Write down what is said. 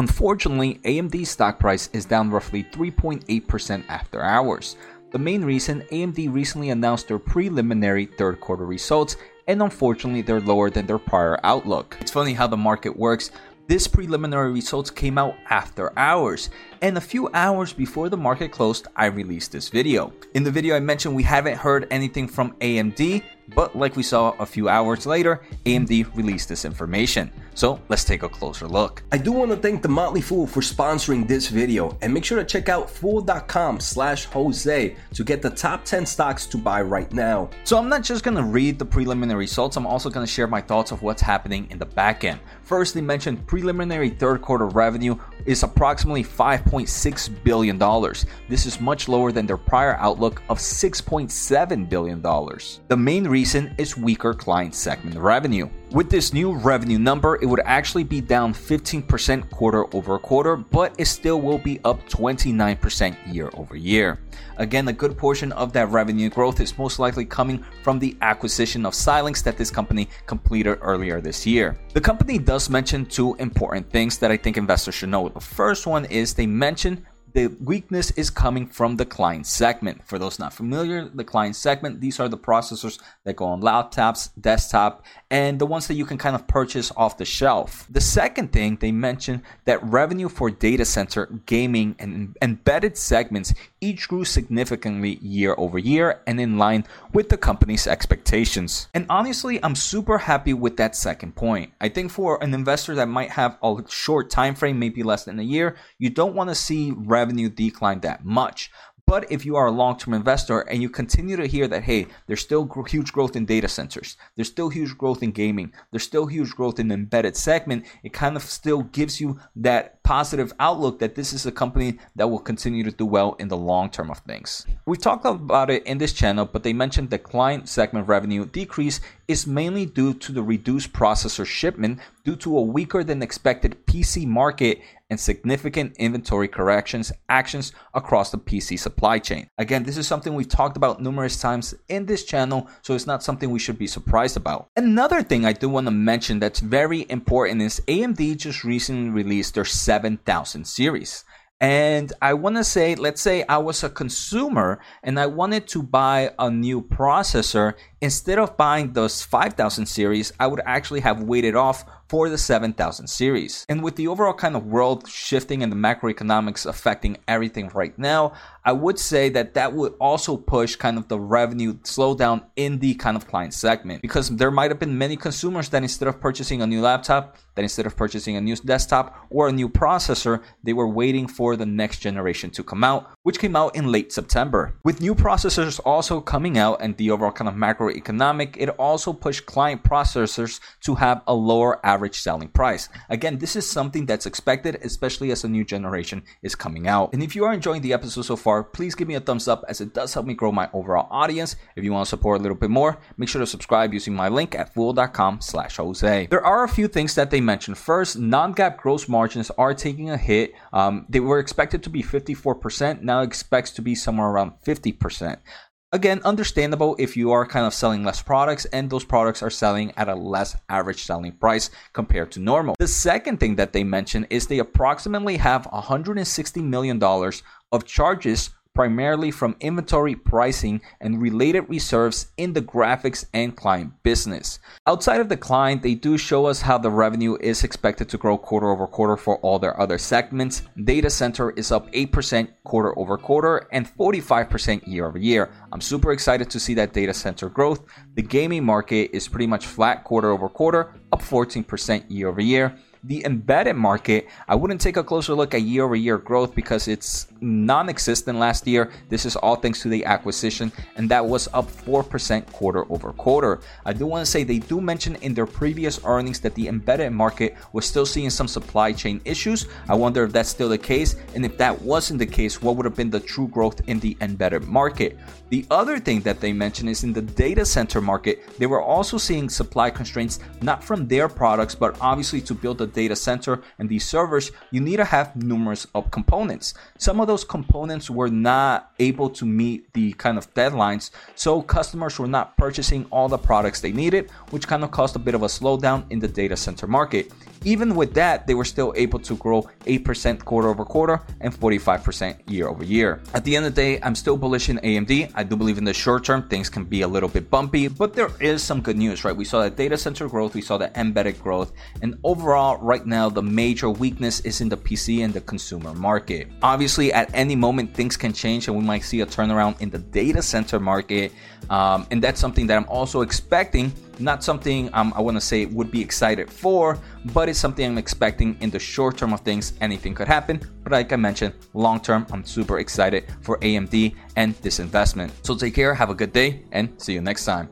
Unfortunately, AMD's stock price is down roughly 3.8% after hours. The main reason AMD recently announced their preliminary third quarter results, and unfortunately, they're lower than their prior outlook. It's funny how the market works. This preliminary results came out after hours, and a few hours before the market closed, I released this video. In the video, I mentioned we haven't heard anything from AMD, but like we saw a few hours later, AMD released this information. So let's take a closer look. I do want to thank the Motley Fool for sponsoring this video and make sure to check out fool.com slash Jose to get the top 10 stocks to buy right now. So I'm not just gonna read the preliminary results, I'm also gonna share my thoughts of what's happening in the back end. First, they mentioned preliminary third quarter revenue is approximately $5.6 billion. This is much lower than their prior outlook of $6.7 billion. The main reason is weaker client segment revenue. With this new revenue number, it would actually be down 15% quarter over quarter, but it still will be up 29% year over year. Again, a good portion of that revenue growth is most likely coming from the acquisition of Xilinx that this company completed earlier this year. The company does mention two important things that I think investors should know. The first one is they mention the weakness is coming from the client segment. For those not familiar, the client segment, these are the processors that go on laptops, desktop, and the ones that you can kind of purchase off the shelf. The second thing they mentioned that revenue for data center, gaming, and embedded segments each grew significantly year over year and in line with the company's expectations. And honestly, I'm super happy with that second point. I think for an investor that might have a short time frame, maybe less than a year, you don't want to see revenue decline that much. But if you are a long term investor and you continue to hear that, hey, there's still huge growth in data centers, there's still huge growth in gaming, there's still huge growth in the embedded segment, it kind of still gives you that positive outlook that this is a company that will continue to do well in the long term of things. We talked about it in this channel, but they mentioned the client segment revenue decrease is mainly due to the reduced processor shipment due to a weaker than expected PC market and significant inventory corrections actions across the PC supply chain. Again, this is something we've talked about numerous times in this channel, so it's not something we should be surprised about. Another thing I do want to mention that's very important is AMD just recently released their 7000 series. And I want to say, let's say I was a consumer and I wanted to buy a new processor. Instead of buying those 5000 series, I would actually have waited off for the 7000 series. And with the overall kind of world shifting and the macroeconomics affecting everything right now, I would say that that would also push kind of the revenue slowdown in the kind of client segment because there might have been many consumers that instead of purchasing a new laptop, that instead of purchasing a new desktop or a new processor, they were waiting for the next generation to come out, which came out in late September. With new processors also coming out and the overall kind of macroeconomic, it also pushed client processors to have a lower average average selling price. Again, this is something that's expected, especially as a new generation is coming out. And if you are enjoying the episode so far, please give me a thumbs up as it does help me grow my overall audience. If you want to support a little bit more, make sure to subscribe using my link at fool.com slash Jose. There are a few things that they mentioned. First, non-GAAP gross margins are taking a hit. Um, they were expected to be 54%, now expects to be somewhere around 50%. Again, understandable if you are kind of selling less products and those products are selling at a less average selling price compared to normal. The second thing that they mention is they approximately have $160 million of charges primarily from inventory pricing and related reserves in the graphics and client business. Outside of the client, they do show us how the revenue is expected to grow quarter over quarter for all their other segments. Data center is up 8% quarter over quarter and 45% year over year. I'm super excited to see that data center growth. The gaming market is pretty much flat quarter over quarter, up 14% year over year. The embedded market, I wouldn't take a closer look at year over year growth because it's non existent last year. This is all thanks to the acquisition, and that was up 4% quarter over quarter. I do want to say they do mention in their previous earnings that the embedded market was still seeing some supply chain issues. I wonder if that's still the case, and if that wasn't the case, what would have been the true growth in the embedded market? The other thing that they mentioned is in the data center market, they were also seeing supply constraints not from their products, but obviously to build the data center and these servers, you need to have numerous of components. Some of those components were not able to meet the kind of deadlines, so customers were not purchasing all the products they needed, which kind of caused a bit of a slowdown in the data center market. Even with that, they were still able to grow 8% quarter over quarter and 45% year over year. At the end of the day, I'm still bullish in AMD. I do believe in the short term things can be a little bit bumpy, but there is some good news, right? We saw that data center growth, we saw the embedded growth, and overall, right now, the major weakness is in the PC and the consumer market. Obviously, at any moment, things can change and we might see a turnaround in the data center market. Um, and that's something that I'm also expecting not something um, I want to say would be excited for, but it's something I'm expecting in the short term of things. Anything could happen, but like I mentioned, long term, I'm super excited for AMD and this investment. So take care, have a good day, and see you next time.